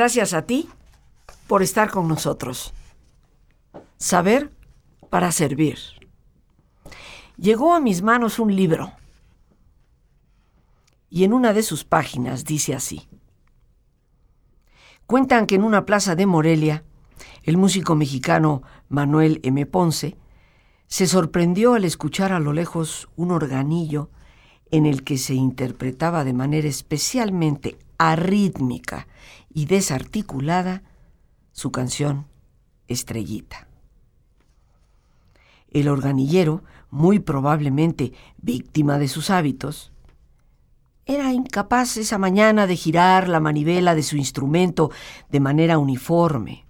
Gracias a ti por estar con nosotros. Saber para servir. Llegó a mis manos un libro y en una de sus páginas dice así. Cuentan que en una plaza de Morelia, el músico mexicano Manuel M. Ponce se sorprendió al escuchar a lo lejos un organillo en el que se interpretaba de manera especialmente arrítmica y desarticulada su canción Estrellita. El organillero, muy probablemente víctima de sus hábitos, era incapaz esa mañana de girar la manivela de su instrumento de manera uniforme.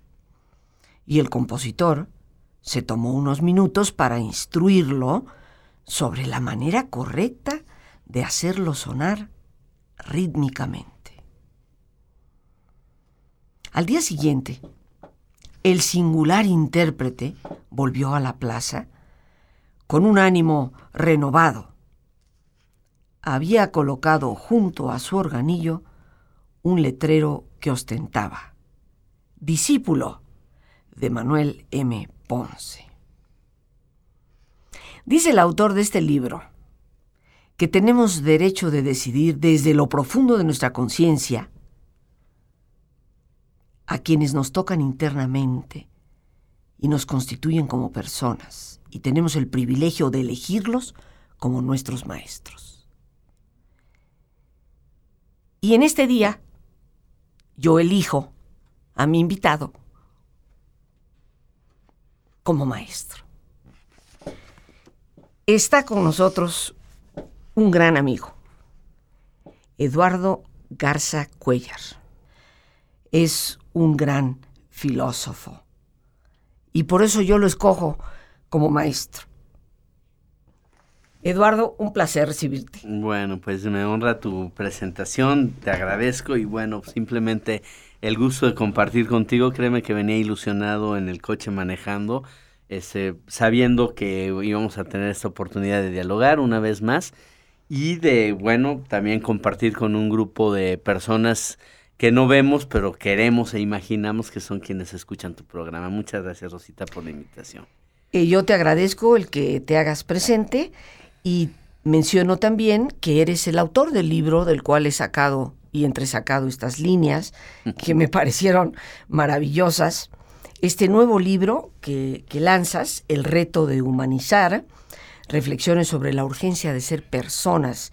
Y el compositor se tomó unos minutos para instruirlo sobre la manera correcta de hacerlo sonar rítmicamente. Al día siguiente, el singular intérprete volvió a la plaza con un ánimo renovado había colocado junto a su organillo un letrero que ostentaba Discípulo de Manuel M. Ponce. Dice el autor de este libro que tenemos derecho de decidir desde lo profundo de nuestra conciencia a quienes nos tocan internamente y nos constituyen como personas, y tenemos el privilegio de elegirlos como nuestros maestros. Y en este día, yo elijo a mi invitado como maestro. Está con nosotros un gran amigo, Eduardo Garza Cuellar. Es un gran filósofo y por eso yo lo escojo como maestro. Eduardo, un placer recibirte. Bueno, pues me honra tu presentación, te agradezco y bueno, simplemente el gusto de compartir contigo. Créeme que venía ilusionado en el coche manejando, este, sabiendo que íbamos a tener esta oportunidad de dialogar una vez más y de, bueno, también compartir con un grupo de personas que no vemos, pero queremos e imaginamos que son quienes escuchan tu programa. Muchas gracias, Rosita, por la invitación. Y yo te agradezco el que te hagas presente y menciono también que eres el autor del libro del cual he sacado y entresacado estas líneas que me parecieron maravillosas. Este nuevo libro que, que lanzas, El reto de humanizar, reflexiones sobre la urgencia de ser personas.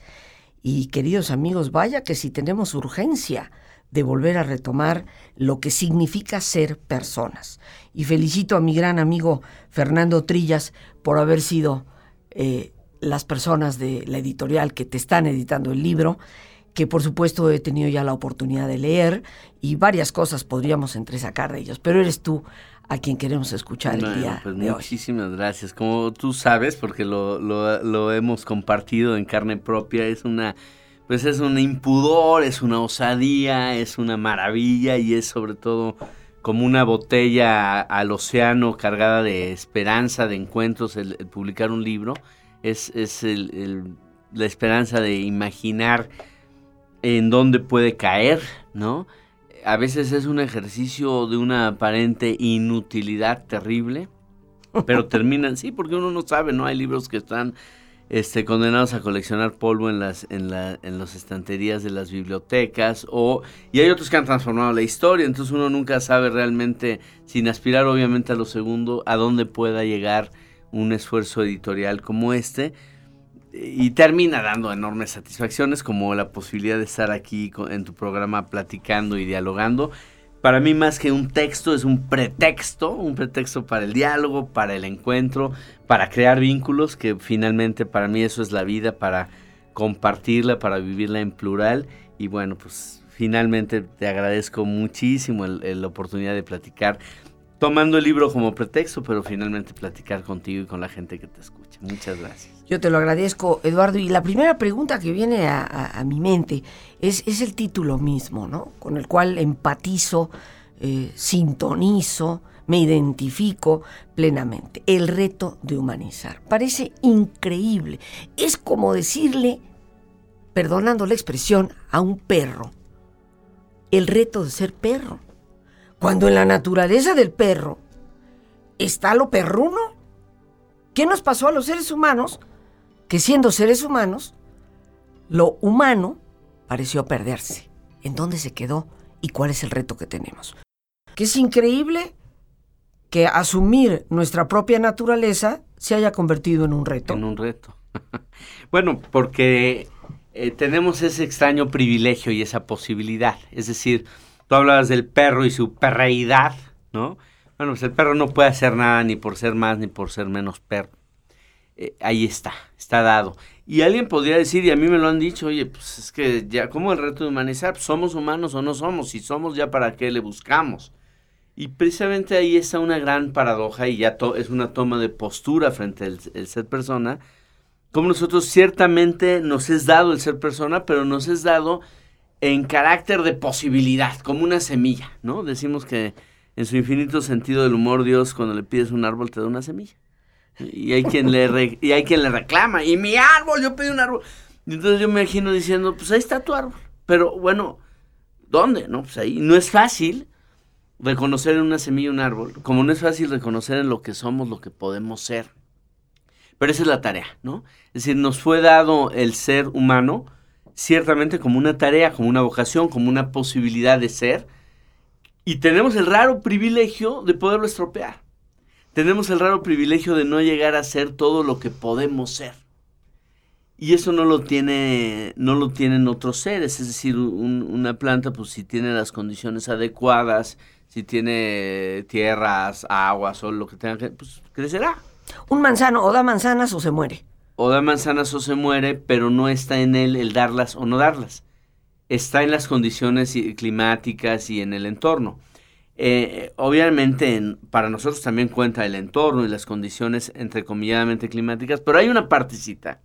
Y queridos amigos, vaya que si tenemos urgencia de volver a retomar lo que significa ser personas. Y felicito a mi gran amigo Fernando Trillas por haber sido eh, las personas de la editorial que te están editando el libro, que por supuesto he tenido ya la oportunidad de leer y varias cosas podríamos entresacar de ellos, pero eres tú a quien queremos escuchar el día pues de muchísimas gracias. Como tú sabes, porque lo, lo, lo, hemos compartido en carne propia, es una, pues es un impudor, es una osadía, es una maravilla y es sobre todo como una botella al océano cargada de esperanza, de encuentros, el publicar un libro es, es el, la esperanza de imaginar en dónde puede caer, ¿no? A veces es un ejercicio de una aparente inutilidad terrible, pero terminan, sí, porque uno no sabe, ¿no? Hay libros que están este, condenados a coleccionar polvo en las, en, la, en las estanterías de las bibliotecas, o, y hay otros que han transformado la historia, entonces uno nunca sabe realmente, sin aspirar obviamente a lo segundo, a dónde pueda llegar un esfuerzo editorial como este y termina dando enormes satisfacciones como la posibilidad de estar aquí en tu programa platicando y dialogando. Para mí más que un texto es un pretexto, un pretexto para el diálogo, para el encuentro, para crear vínculos, que finalmente para mí eso es la vida, para compartirla, para vivirla en plural. Y bueno, pues finalmente te agradezco muchísimo la oportunidad de platicar tomando el libro como pretexto, pero finalmente platicar contigo y con la gente que te escucha. Muchas gracias. Yo te lo agradezco, Eduardo. Y la primera pregunta que viene a, mi mente es, es, el título mismo, ¿no? Con el cual empatizo, eh, sintonizo, me identifico plenamente. El reto de humanizar. Parece increíble. Es como decirle, perdonando la expresión, a un perro, el reto de ser perro. Cuando en la naturaleza del perro está lo perruno. ¿Qué nos pasó a los seres humanos? Que siendo seres humanos, lo humano pareció perderse. ¿En dónde se quedó y cuál es el reto que tenemos? Que es increíble que asumir nuestra propia naturaleza se haya convertido en un reto. En un reto. bueno, porque eh, tenemos ese extraño privilegio y esa posibilidad. Es decir, tú hablabas del perro y su perreidad, ¿no? Bueno, pues el perro no puede hacer nada ni por ser más ni por ser menos perro. Eh, ahí está, está dado. Y alguien podría decir, y a mí me lo han dicho, oye, pues es que ya, ¿cómo el reto de humanizar? Pues, ¿Somos humanos o no somos? Si somos, ya para qué le buscamos. Y precisamente ahí está una gran paradoja y ya es una toma de postura frente al ser persona. Como nosotros ciertamente nos es dado el ser persona, pero nos es dado en carácter de posibilidad, como una semilla, ¿no? Decimos que en su infinito sentido del humor, Dios, cuando le pides un árbol, te da una semilla. Y hay quien le, y hay quien le reclama, y mi árbol, yo pedí un árbol. Y entonces yo me imagino diciendo, pues ahí está tu árbol. Pero bueno, ¿dónde? No, pues ahí no es fácil reconocer en una semilla un árbol, como no es fácil reconocer en lo que somos, lo que podemos ser. Pero esa es la tarea, ¿no? Es decir, nos fue dado el ser humano ciertamente como una tarea, como una vocación, como una posibilidad de ser, y tenemos el raro privilegio de poderlo estropear. Tenemos el raro privilegio de no llegar a ser todo lo que podemos ser. Y eso no lo tiene, no lo tienen otros seres. Es decir, una planta, pues si tiene las condiciones adecuadas, si tiene tierras, agua, sol, lo que tenga que, pues crecerá. Un manzano o da manzanas o se muere. O da manzanas o se muere, pero no está en él el darlas o no darlas está en las condiciones climáticas y en el entorno. Eh, obviamente para nosotros también cuenta el entorno y las condiciones entrecomilladamente climáticas, pero hay una partecita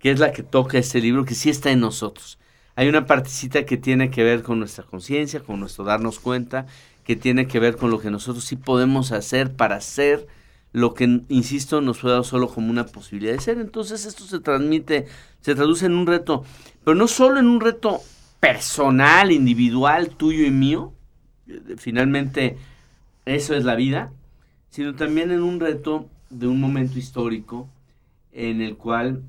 que es la que toca este libro que sí está en nosotros. Hay una partecita que tiene que ver con nuestra conciencia, con nuestro darnos cuenta, que tiene que ver con lo que nosotros sí podemos hacer para ser lo que, insisto, nos fue dado solo como una posibilidad de ser. Entonces esto se transmite, se traduce en un reto, pero no solo en un reto personal, individual, tuyo y mío, finalmente eso es la vida, sino también en un reto de un momento histórico en el cual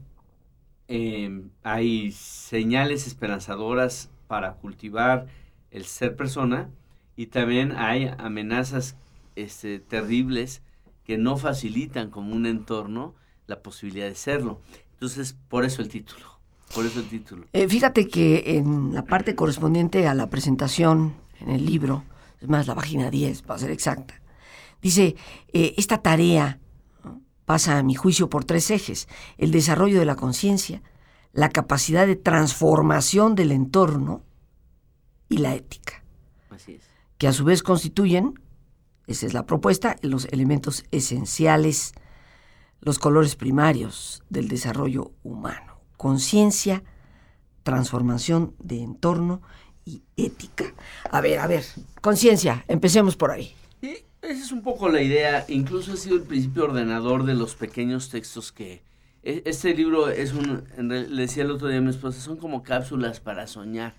em, hay señales esperanzadoras para cultivar el ser persona y también hay amenazas este, terribles que no facilitan como un entorno la posibilidad de serlo. Entonces, por eso el título. Por eso el título. Eh, fíjate que en la parte correspondiente a la presentación en el libro, es más, la página 10, para ser exacta, dice, eh, esta tarea pasa a mi juicio por tres ejes. El desarrollo de la conciencia, la capacidad de transformación del entorno y la ética. Así es. Que a su vez constituyen, esa es la propuesta, los elementos esenciales, los colores primarios del desarrollo humano conciencia, transformación de entorno y ética. A ver, a ver, conciencia, empecemos por ahí. esa es un poco la idea, incluso ha sido el principio ordenador de los pequeños textos que... E, este libro es un, le decía el otro día a mi esposa, son como cápsulas para soñar.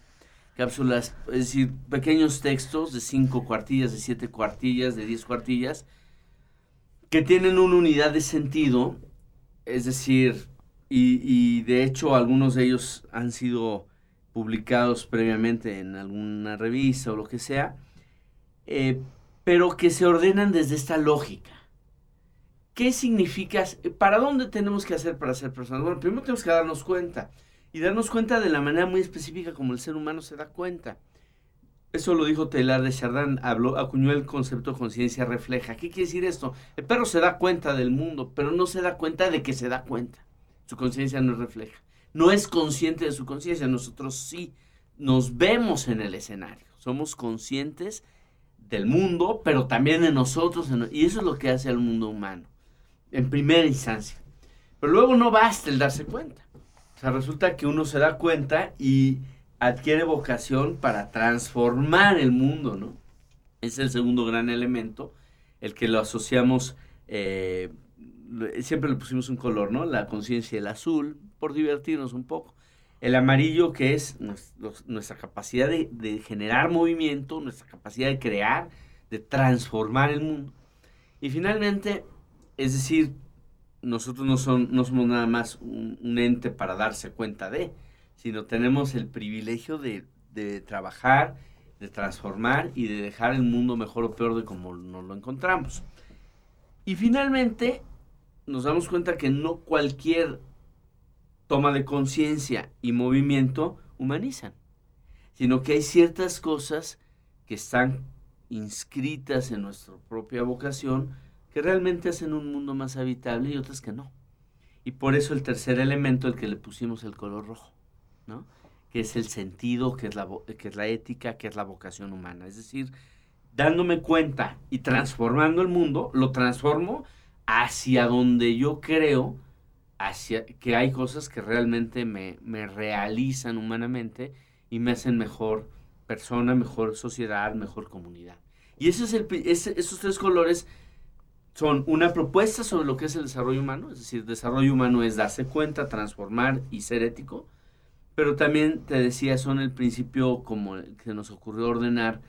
Cápsulas, es decir, pequeños textos de cinco cuartillas, de siete cuartillas, de diez cuartillas, que tienen una unidad de sentido, es decir, y, de hecho algunos de ellos han sido publicados previamente en alguna revista o lo que sea, eh, pero que se ordenan desde esta lógica. ¿Qué significa? ¿Para dónde tenemos que hacer para ser personas? Bueno, primero tenemos que darnos cuenta y darnos cuenta de la manera muy específica como el ser humano se da cuenta. Eso lo dijo Taylor de Chardin, habló, acuñó el concepto conciencia refleja. ¿Qué quiere decir esto? El perro se da cuenta del mundo, pero no se da cuenta de que se da cuenta. Su conciencia no refleja. No es consciente de su conciencia. Nosotros sí nos vemos en el escenario. Somos conscientes del mundo, pero también de nosotros. Y eso es lo que hace al mundo humano, en primera instancia. Pero luego no basta el darse cuenta. O sea, resulta que uno se da cuenta y adquiere vocación para transformar el mundo, ¿no? Es el segundo gran elemento, el que lo asociamos eh, siempre le pusimos un color, ¿no? La conciencia el azul, por divertirnos un poco. El amarillo que es nuestra capacidad de, de, generar movimiento, nuestra capacidad de crear, de transformar el mundo. Y finalmente, es decir, nosotros no, son, no somos nada más un, ente para darse cuenta de, sino tenemos el privilegio de, de, trabajar, de transformar y de dejar el mundo mejor o peor de como nos lo encontramos. Y finalmente nos damos cuenta que no cualquier toma de conciencia y movimiento humanizan, sino que hay ciertas cosas que están inscritas en nuestra propia vocación que realmente hacen un mundo más habitable y otras que no. Y por eso el tercer elemento, el que le pusimos el color rojo, ¿no? que es el sentido, que es, la, que es la ética, que es la vocación humana. Es decir, dándome cuenta y transformando el mundo, lo transformo hacia donde yo creo hacia que hay cosas que realmente me, me realizan humanamente y me hacen mejor persona, mejor sociedad, mejor comunidad. Y ese es el, esos tres colores son una propuesta sobre lo que es el desarrollo humano, es decir, desarrollo humano es darse cuenta, transformar y ser ético, pero también te decía, son el principio como que nos ocurrió ordenar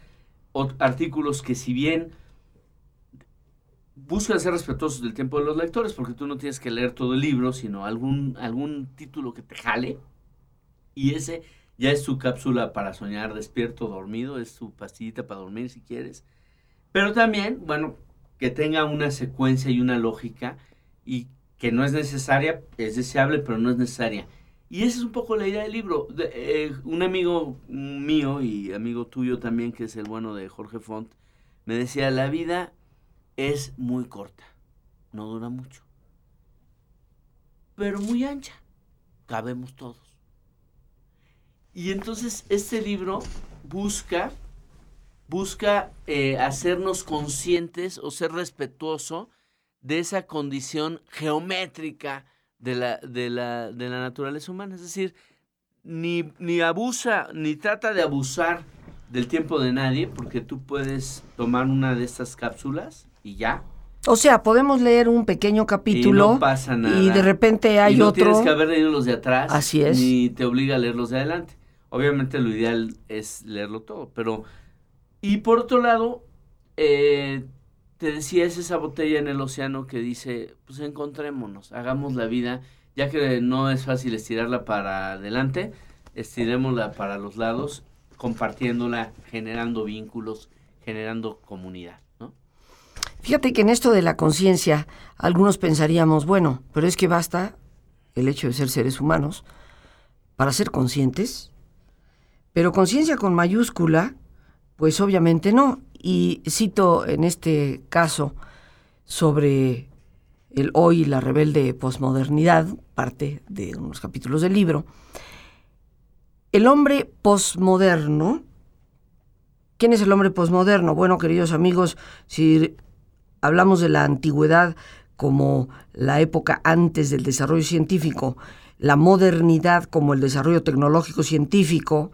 artículos que si bien buscan ser respetuosos del tiempo de los lectores, porque tú no tienes que leer todo el libro, sino algún, algún título que te jale, y ese ya es su cápsula para soñar despierto, dormido, es su pastillita para dormir si quieres. Pero también, bueno, que tenga una secuencia y una lógica y que no es necesaria, es deseable, pero no es necesaria. Y esa es un poco la idea del libro. Eh, un amigo mío y amigo tuyo también, que es el bueno de Jorge Font, me decía, la vida es muy corta, no dura mucho, pero muy ancha, cabemos todos. Y entonces este libro busca busca eh, hacernos conscientes o ser respetuoso de esa condición geométrica de la, de la, de la naturaleza humana. Es decir, ni, ni abusa, ni trata de abusar del tiempo de nadie, porque tú puedes tomar una de estas cápsulas y ya. O sea, podemos leer un pequeño capítulo y, no pasa nada. y de repente hay y no otro. tienes que haber leído los de atrás. Así es. Ni te obliga a leer los de adelante. Obviamente lo ideal es leerlo todo, pero y por otro lado, eh, te decía, es esa botella en el océano que dice, pues encontrémonos, hagamos la vida, ya que no es fácil estirarla para adelante, estirémosla para los lados, compartiéndola, generando vínculos, generando comunidad. Fíjate que en esto de la conciencia, algunos pensaríamos, bueno, pero es que basta el hecho de ser seres humanos para ser conscientes, pero conciencia con mayúscula pues obviamente no. Y cito en este caso sobre el hoy la rebelde posmodernidad, parte de unos capítulos del libro. El hombre posmoderno, ¿quién es el hombre posmoderno? Bueno, queridos amigos, si hablamos de la antigüedad como la época antes del desarrollo científico, la modernidad como el desarrollo tecnológico científico,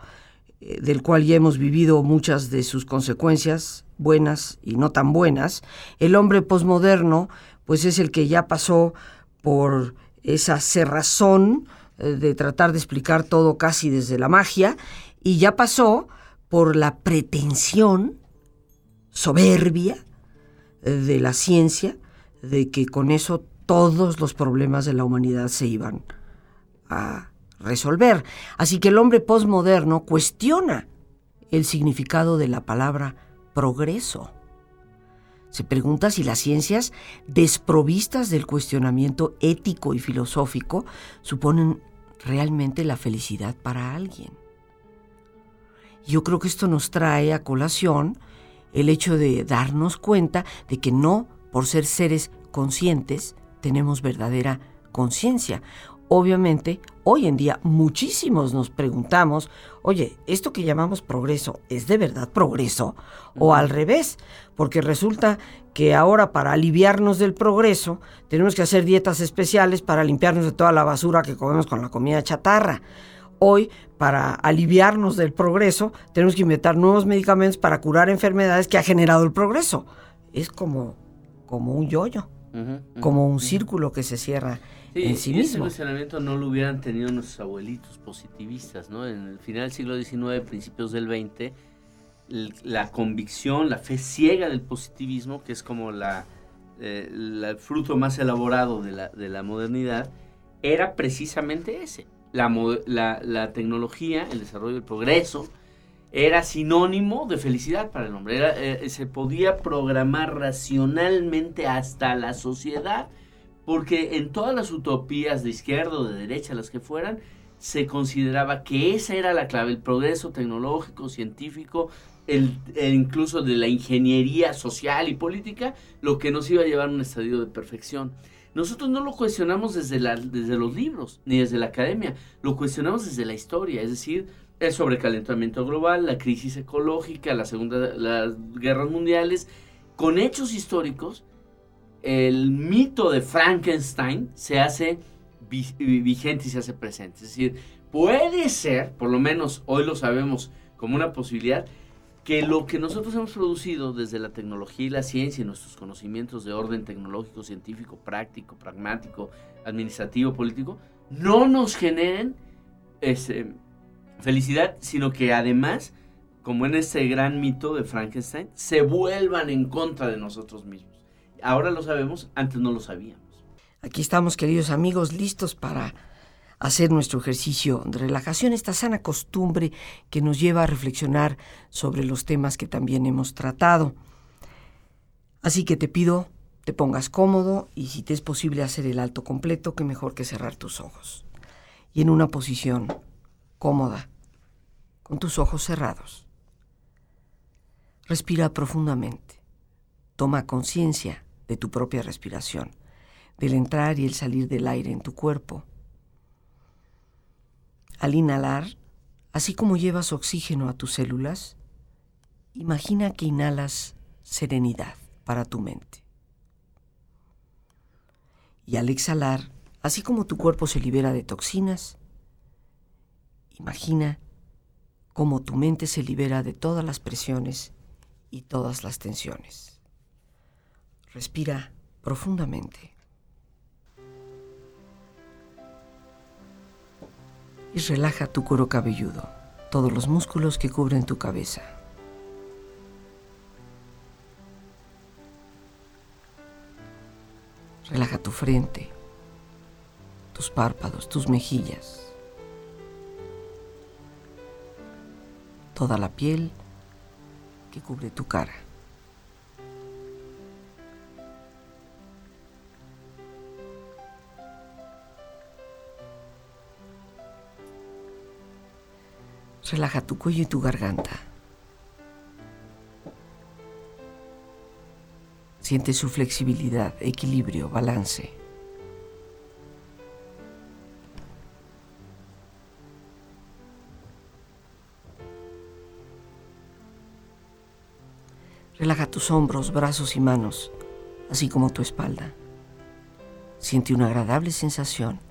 eh, del cual ya hemos vivido muchas de sus consecuencias, buenas y no tan buenas, el hombre posmoderno, pues es el que ya pasó por esa cerrazón eh, de tratar de explicar todo casi desde la magia, y ya pasó por la pretensión soberbia de la ciencia, de que con eso todos los problemas de la humanidad se iban a resolver. Así que el hombre posmoderno cuestiona el significado de la palabra progreso. Se pregunta si las ciencias, desprovistas del cuestionamiento ético y filosófico, suponen realmente la felicidad para alguien. Yo creo que esto nos trae a colación el hecho de darnos cuenta de que no por ser seres conscientes tenemos verdadera conciencia obviamente, hoy en día muchísimos nos preguntamos, oye, ¿esto que llamamos progreso es de verdad progreso? O al revés, porque resulta que ahora para aliviarnos del progreso tenemos que hacer dietas especiales para limpiarnos de toda la basura que comemos con la comida chatarra. Hoy, para aliviarnos del progreso, tenemos que inventar nuevos medicamentos para curar enfermedades que ha generado el progreso. Es como, como un yoyo. como un círculo que se cierra en sí y mismo. Ese cuestionamiento no lo hubieran tenido nuestros abuelitos positivistas, ¿no? En el final del siglo XIX, principios del XX, la convicción, la fe ciega del positivismo, que es como la, eh, el fruto más elaborado de la, de la modernidad, era precisamente ese. La, la, la, tecnología, el desarrollo, el progreso, era sinónimo de felicidad para el hombre. Eh, se podía programar racionalmente hasta la sociedad, porque en todas las utopías de izquierda o de derecha, las que fueran, se consideraba que esa era la clave, el progreso tecnológico, científico, el, incluso de la ingeniería social y política, lo que nos iba a llevar a un estadio de perfección. Nosotros no lo cuestionamos desde, los libros, ni desde la academia, lo cuestionamos desde la historia, es decir, el sobrecalentamiento global, la crisis ecológica, la segunda, las guerras mundiales, con hechos históricos, el mito de Frankenstein se hace vigente y se hace presente. Es decir, puede ser, por lo menos hoy lo sabemos como una posibilidad, que lo que nosotros hemos producido desde la tecnología y la ciencia y nuestros conocimientos de orden tecnológico, científico, práctico, pragmático, administrativo, político, no nos generen ese, felicidad, sino que además, como en ese gran mito de Frankenstein, se vuelvan en contra de nosotros mismos. Ahora lo sabemos, antes no lo sabíamos. Aquí estamos, queridos amigos, listos para hacer nuestro ejercicio de relajación, esta sana costumbre que nos lleva a reflexionar sobre los temas que también hemos tratado. Así que te pido te pongas cómodo y si te es posible hacer el alto completo, que mejor que cerrar tus ojos. Y en una posición cómoda, con tus ojos cerrados. Respira profundamente. Toma conciencia de tu propia respiración, del entrar y el salir del aire en tu cuerpo al inhalar, así como llevas oxígeno a tus células, imagina que inhalas serenidad para tu mente. Y al exhalar, así como tu cuerpo se libera de toxinas, imagina cómo tu mente se libera de todas las presiones y todas las tensiones. Respira profundamente. Y relaja tu cuero cabelludo, todos los músculos que cubren tu cabeza. Relaja tu frente, tus párpados, tus mejillas, toda la piel que cubre tu cara. Relaja tu cuello y tu garganta. Siente su flexibilidad, equilibrio, balance. Relaja tus hombros, brazos y manos, así como tu espalda. Siente una agradable sensación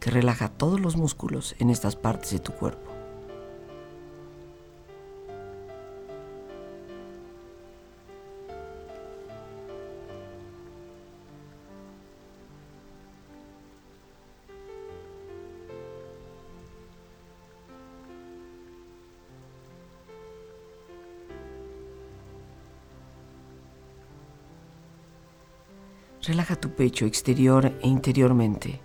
que relaja todos los músculos en estas partes de tu cuerpo. Relaja tu pecho exterior e interiormente,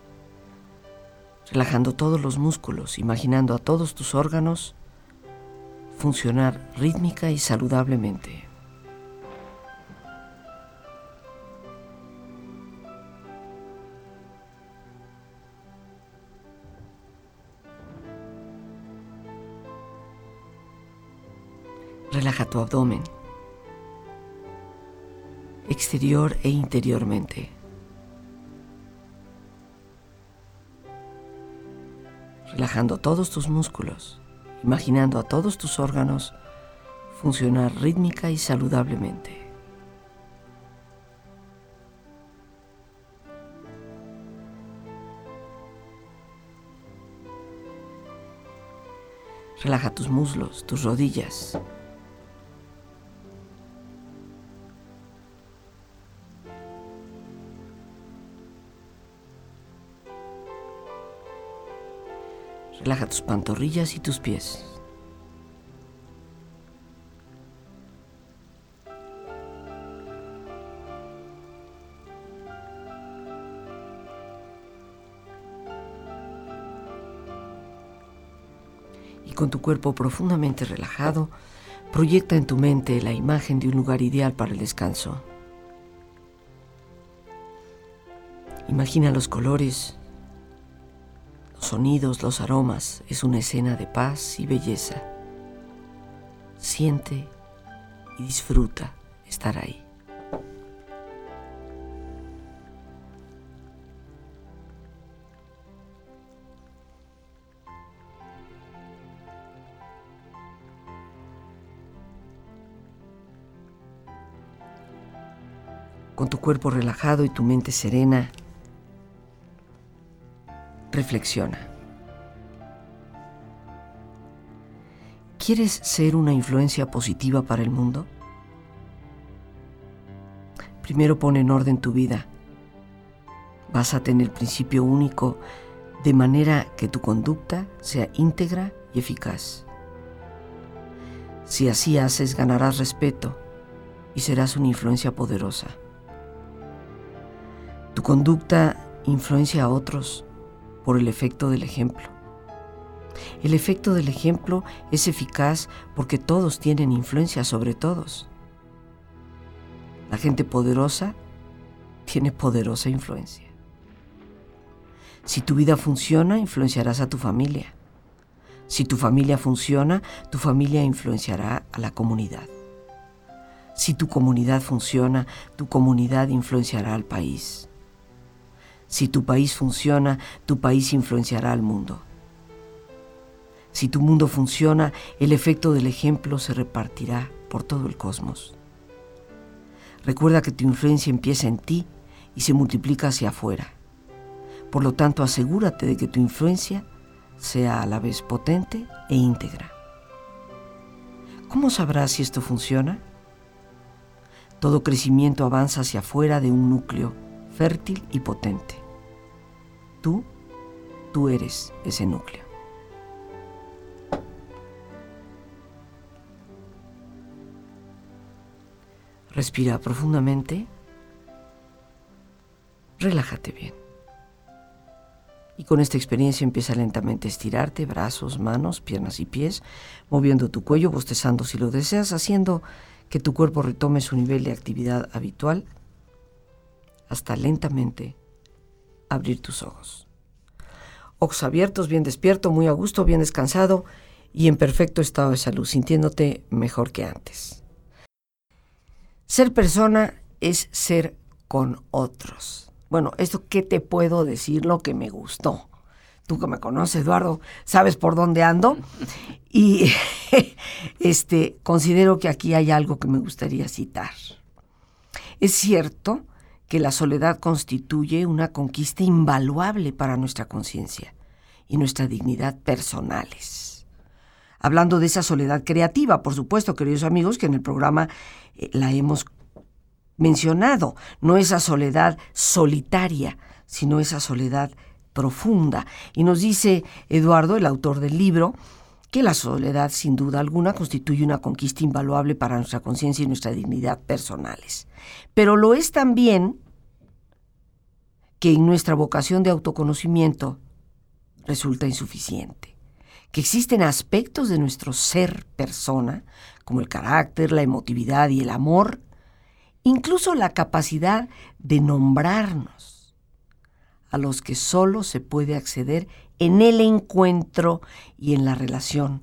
relajando todos los músculos, imaginando a todos tus órganos funcionar rítmica y saludablemente. Relaja tu abdomen exterior e interiormente. Relajando todos tus músculos, imaginando a todos tus órganos funcionar rítmica y saludablemente. Relaja tus muslos, tus rodillas, Relaja tus pantorrillas y tus pies. Y con tu cuerpo profundamente relajado, proyecta en tu mente la imagen de un lugar ideal para el descanso. Imagina los colores, sonidos, los aromas. Es una escena de paz y belleza. Siente y disfruta estar ahí. Con tu cuerpo relajado y tu mente serena, reflexiona. ¿Quieres ser una influencia positiva para el mundo? Primero pon en orden tu vida. Vas a tener principio único de manera que tu conducta sea íntegra y eficaz. Si así haces, ganarás respeto y serás una influencia poderosa. Tu conducta influencia a otros por el efecto del ejemplo. El efecto del ejemplo es eficaz porque todos tienen influencia sobre todos. La gente poderosa tiene poderosa influencia. Si tu vida funciona, influenciarás a tu familia. Si tu familia funciona, tu familia influenciará a la comunidad. Si tu comunidad funciona, tu comunidad influenciará al país. Si tu país funciona, tu país influenciará al mundo. Si tu mundo funciona, el efecto del ejemplo se repartirá por todo el cosmos. Recuerda que tu influencia empieza en ti y se multiplica hacia afuera. Por lo tanto, asegúrate de que tu influencia sea a la vez potente e íntegra. ¿Cómo sabrás si esto funciona? Todo crecimiento avanza hacia afuera de un núcleo fértil y potente. Tú, tú eres ese núcleo. Respira profundamente. Relájate bien. Y con esta experiencia empieza lentamente a estirarte, brazos, manos, piernas y pies, moviendo tu cuello, bostezando si lo deseas, haciendo que tu cuerpo retome su nivel de actividad habitual hasta lentamente abrir tus ojos. Ojos abiertos, bien despierto, muy a gusto, bien descansado y en perfecto estado de salud, sintiéndote mejor que antes. Ser persona es ser con otros. Bueno, esto qué te puedo decir lo que me gustó. Tú que me conoces, Eduardo, sabes por dónde ando. Y este considero que aquí hay algo que me gustaría citar. Es cierto que la soledad constituye una conquista invaluable para nuestra conciencia y nuestra dignidad personales. Hablando de esa soledad creativa, por supuesto, queridos amigos, que en el programa eh, la hemos mencionado, no esa soledad solitaria, sino esa soledad profunda. Y nos dice Eduardo, el autor del libro, que la soledad sin duda alguna constituye una conquista invaluable para nuestra conciencia y nuestra dignidad personales. Pero lo es también que en nuestra vocación de autoconocimiento resulta insuficiente, que existen aspectos de nuestro ser persona, como el carácter, la emotividad y el amor, incluso la capacidad de nombrarnos, a los que solo se puede acceder en el encuentro y en la relación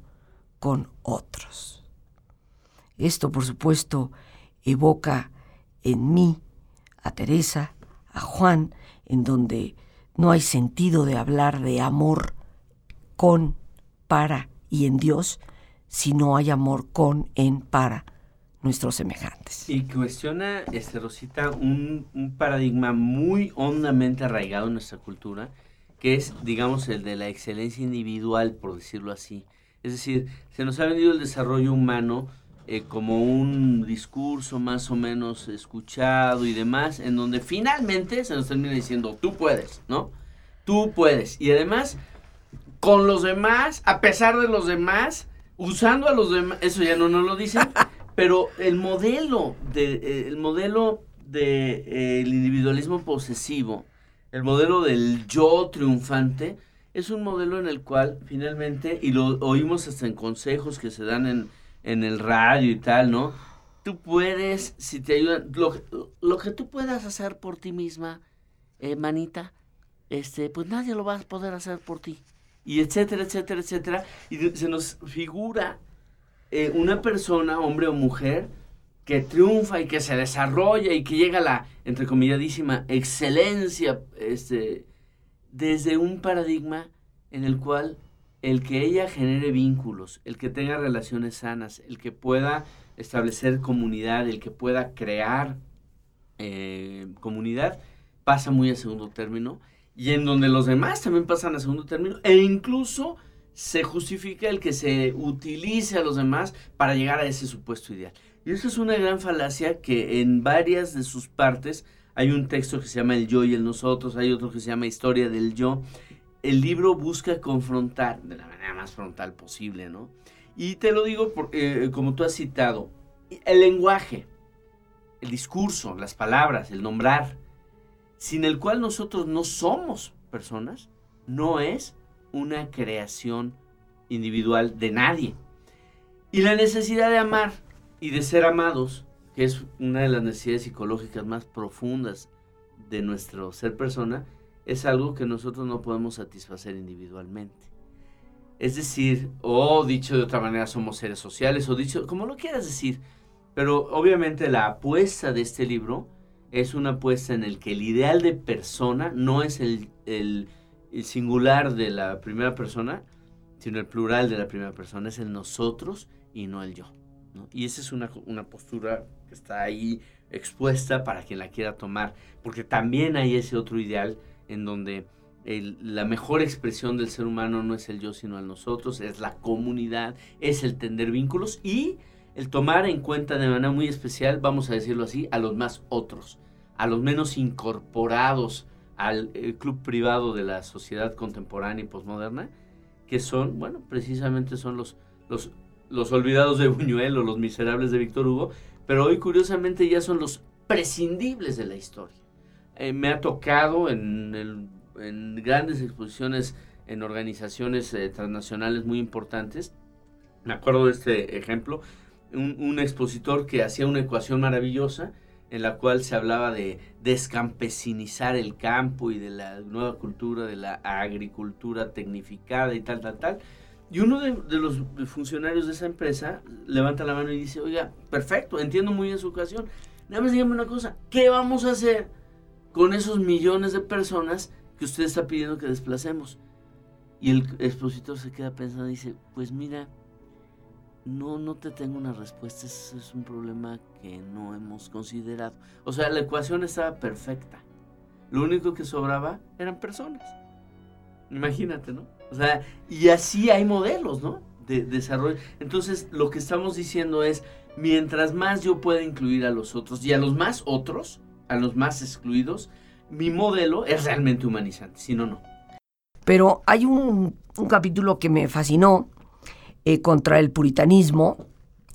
con otros. Esto, por supuesto, evoca en mí a Teresa, a Juan, en donde no hay sentido de hablar de amor con, para y en Dios, si no hay amor con, en, para nuestros semejantes. Y cuestiona, este, Rosita, un, un paradigma muy hondamente arraigado en nuestra cultura, que es, digamos, el de la excelencia individual, por decirlo así. Es decir, se nos ha vendido el desarrollo humano eh, como un discurso más o menos escuchado y demás, en donde finalmente se nos termina diciendo, tú puedes, ¿no? Tú puedes. Y además, con los demás, a pesar de los demás, usando a los demás, eso ya no nos lo dicen, pero el modelo de, eh, el modelo de eh, el individualismo posesivo, el modelo del yo triunfante, es un modelo en el cual finalmente, y lo oímos hasta en consejos que se dan en, en el radio y tal, ¿no? Tú puedes, si te ayudan, lo, lo que tú puedas hacer por ti misma, eh, manita, este, pues nadie lo va a poder hacer por ti. Y etcétera, etcétera, etcétera. Y se nos figura eh, una persona, hombre o mujer, que triunfa y que se desarrolla y que llega a la, entrecomilladísima, excelencia, este, desde un paradigma en el cual el que ella genere vínculos, el que tenga relaciones sanas, el que pueda establecer comunidad, el que pueda crear eh, comunidad, pasa muy a segundo término. Y en donde los demás también pasan a segundo término. E incluso se justifica el que se utilice a los demás para llegar a ese supuesto ideal. Y eso es una gran falacia que en varias de sus partes hay un texto que se llama El yo y el nosotros, hay otro que se llama Historia del yo. El libro busca confrontar de la manera más frontal posible, ¿no? Y te lo digo porque, eh, como tú has citado, el lenguaje, el discurso, las palabras, el nombrar, sin el cual nosotros no somos personas, no es una creación individual de nadie. Y la necesidad de amar y de ser amados, que es una de las necesidades psicológicas más profundas de nuestro ser persona, es algo que nosotros no podemos satisfacer individualmente. Es decir, o dicho de otra manera, somos seres sociales, o dicho, como lo quieras decir, pero obviamente la apuesta de este libro es una apuesta en el que el ideal de persona no es el, el el singular de la primera persona, sino el plural de la primera persona, es el nosotros y no el yo. Y esa es una, postura que está ahí expuesta para quien la quiera tomar, porque también hay ese otro ideal en donde la mejor expresión del ser humano no es el yo, sino el nosotros, es la comunidad, es el tender vínculos y el tomar en cuenta de manera muy especial, vamos a decirlo así, a los más otros, a los menos incorporados al eh, club privado de la sociedad contemporánea y posmoderna, que son, bueno, precisamente son los, los olvidados de Buñuel o los miserables de Víctor Hugo, pero hoy curiosamente ya son los prescindibles de la historia. Eh, me ha tocado en, grandes exposiciones en organizaciones eh, transnacionales muy importantes, me acuerdo de este ejemplo, un, un expositor que hacía una ecuación maravillosa, en la cual se hablaba de descampesinizar el campo y de la nueva cultura de la agricultura tecnificada y tal, tal, tal. Y uno de, los funcionarios de esa empresa levanta la mano y dice, oiga, perfecto, entiendo muy bien su ocasión. Nada más dígame una cosa, ¿qué vamos a hacer con esos millones de personas que usted está pidiendo que desplacemos? Y el expositor se queda pensando y dice, pues mira, no, no te tengo una respuesta, es, es un problema que no hemos considerado. O sea, la ecuación estaba perfecta. Lo único que sobraba eran personas. Imagínate, ¿no? O sea, y así hay modelos, ¿no? De, desarrollo. Entonces, lo que estamos diciendo es, mientras más yo pueda incluir a los otros y a los más otros, a los más excluidos, mi modelo es realmente humanizante, si no, no. Pero hay un, capítulo que me fascinó, eh, contra el puritanismo,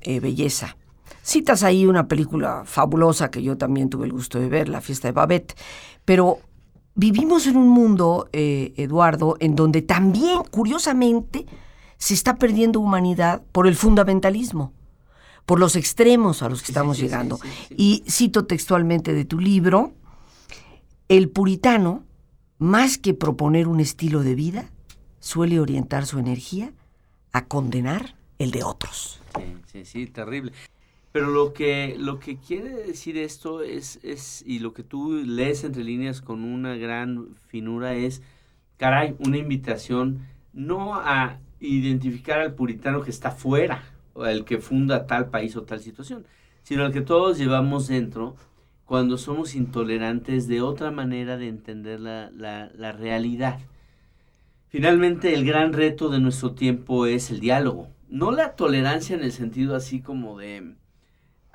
eh, belleza. Citas ahí una película fabulosa que yo también tuve el gusto de ver, La fiesta de Babette, pero vivimos en un mundo, eh, Eduardo, en donde también, curiosamente, se está perdiendo humanidad por el fundamentalismo, por los extremos a los que estamos llegando. y cito textualmente de tu libro, el puritano, más que proponer un estilo de vida, suele orientar su energía a condenar el de otros. Sí, sí, sí, terrible. Pero lo que, lo que quiere decir esto es, es, y lo que tú lees entre líneas con una gran finura es, caray, una invitación no a identificar al puritano que está fuera, o el que funda tal país o tal situación, sino al que todos llevamos dentro cuando somos intolerantes de otra manera de entender la, la realidad. Finalmente, el gran reto de nuestro tiempo es el diálogo. No la tolerancia en el sentido así como de,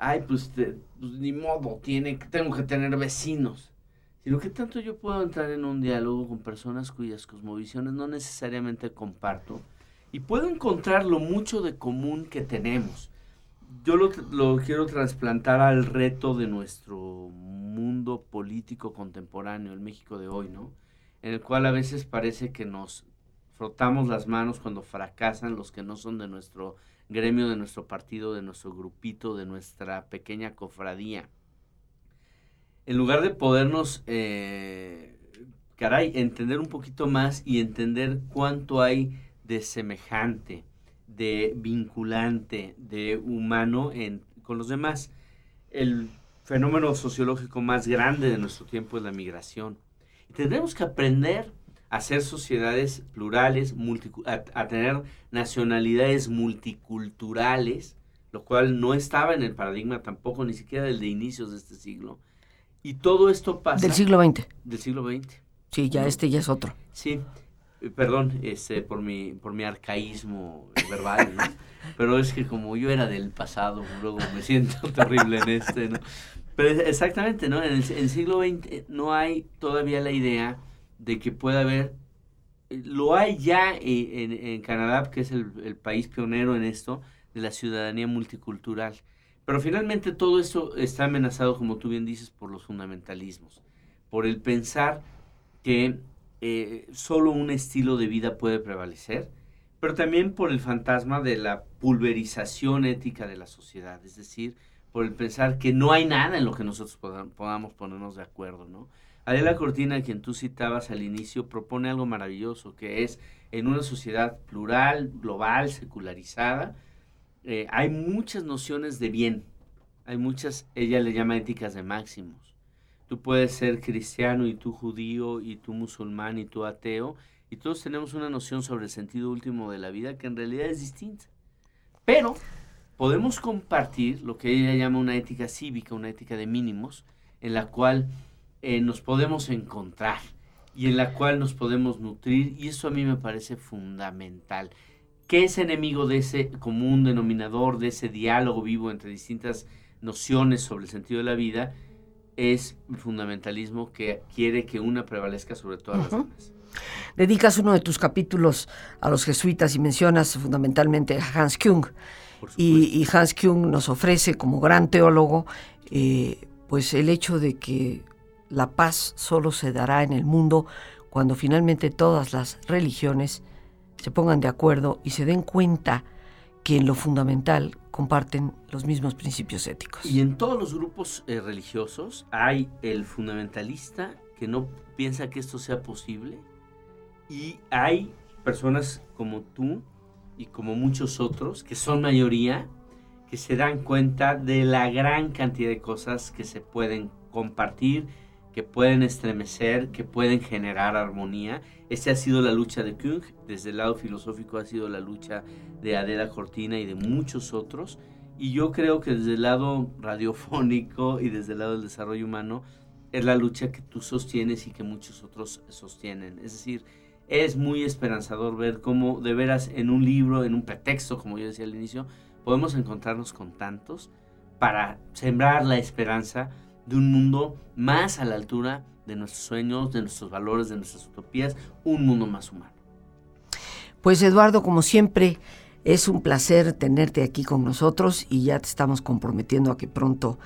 ay, pues, pues ni modo, tiene, tengo que tener vecinos. sino que tanto yo puedo entrar en un diálogo con personas cuyas cosmovisiones no necesariamente comparto y puedo encontrar lo mucho de común que tenemos. Yo lo, lo quiero trasplantar al reto de nuestro mundo político contemporáneo, el México de hoy, ¿no? En el cual a veces parece que nos frotamos las manos cuando fracasan los que no son de nuestro gremio, de nuestro partido, de nuestro grupito, de nuestra pequeña cofradía en lugar de podernos, eh, caray, entender un poquito más y entender cuánto hay de semejante, de vinculante, de humano en, con los demás. El fenómeno sociológico más grande de nuestro tiempo es la migración. Y tendremos que aprender a ser sociedades plurales, a tener nacionalidades multiculturales, lo cual no estaba en el paradigma tampoco, ni siquiera del de inicios de este siglo y todo esto pasa... Del siglo XX. Del siglo XX. Sí, ya este ya es otro. Sí, eh, perdón este, por, mi, por mi arcaísmo verbal, ¿no? Pero es que como yo era del pasado, luego me siento terrible en este, ¿no? Pero exactamente, ¿no? En el, siglo XX no hay todavía la idea de que pueda haber... Eh, lo hay ya en, en Canadá, que es el, el país pionero en esto, de la ciudadanía multicultural. Pero finalmente todo esto está amenazado, como tú bien dices, por los fundamentalismos, por el pensar que eh, solo un estilo de vida puede prevalecer, pero también por el fantasma de la pulverización ética de la sociedad, es decir, por el pensar que no hay nada en lo que nosotros podamos ponernos de acuerdo, ¿no? Adela Cortina, quien tú citabas al inicio, propone algo maravilloso, que es en una sociedad plural, global, secularizada, eh, hay muchas nociones de bien. Hay muchas, ella le llama éticas de máximos. Tú puedes ser cristiano y tú judío y tú musulmán y tú ateo y todos tenemos una noción sobre el sentido último de la vida que en realidad es distinta. Pero podemos compartir lo que ella llama una ética cívica, una ética de mínimos, en la cual eh, nos podemos encontrar y en la cual nos podemos nutrir y eso a mí me parece fundamental que es enemigo de ese común denominador, de ese diálogo vivo entre distintas nociones sobre el sentido de la vida, es el fundamentalismo que quiere que una prevalezca sobre todas las demás. Dedicas uno de tus capítulos a los jesuitas y mencionas fundamentalmente a Hans Küng. Y, Hans Küng nos ofrece como gran teólogo eh, pues el hecho de que la paz solo se dará en el mundo cuando finalmente todas las religiones se pongan de acuerdo y se den cuenta que en lo fundamental comparten los mismos principios éticos. Y en todos los grupos eh, religiosos hay el fundamentalista que no piensa que esto sea posible y hay personas como tú y como muchos otros que son mayoría que se dan cuenta de la gran cantidad de cosas que se pueden compartir que pueden estremecer, que pueden generar armonía. Esta ha sido la lucha de Kung, desde el lado filosófico ha sido la lucha de Adela Cortina y de muchos otros. Y yo creo que desde el lado radiofónico y desde el lado del desarrollo humano es la lucha que tú sostienes y que muchos otros sostienen. Es decir, es muy esperanzador ver cómo de veras en un libro, en un pretexto, como yo decía al inicio, podemos encontrarnos con tantos para sembrar la esperanza de un mundo más a la altura de nuestros sueños, de nuestros valores, de nuestras utopías, un mundo más humano. Pues Eduardo, como siempre, es un placer tenerte aquí con nosotros y ya te estamos comprometiendo a que pronto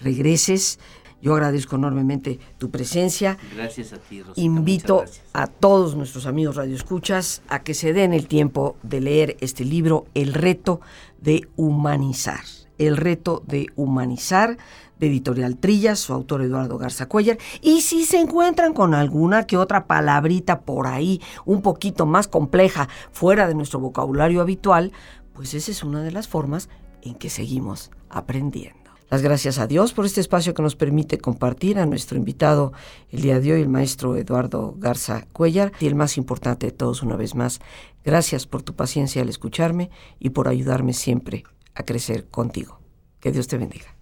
regreses. Yo agradezco enormemente tu presencia. Gracias a ti, Rosita. Invito a todos nuestros amigos radioescuchas a que se den el tiempo de leer este libro, El reto de humanizar. El reto de humanizar Editorial Trillas, su autor Eduardo Garza Cuellar. Y si se encuentran con alguna que otra palabrita por ahí, un poquito más compleja, fuera de nuestro vocabulario habitual, pues esa es una de las formas en que seguimos aprendiendo. Las gracias a Dios por este espacio que nos permite compartir a nuestro invitado el día de hoy, el maestro Eduardo Garza Cuellar. Y el más importante de todos, una vez más, gracias por tu paciencia al escucharme y por ayudarme siempre a crecer contigo. Que Dios te bendiga.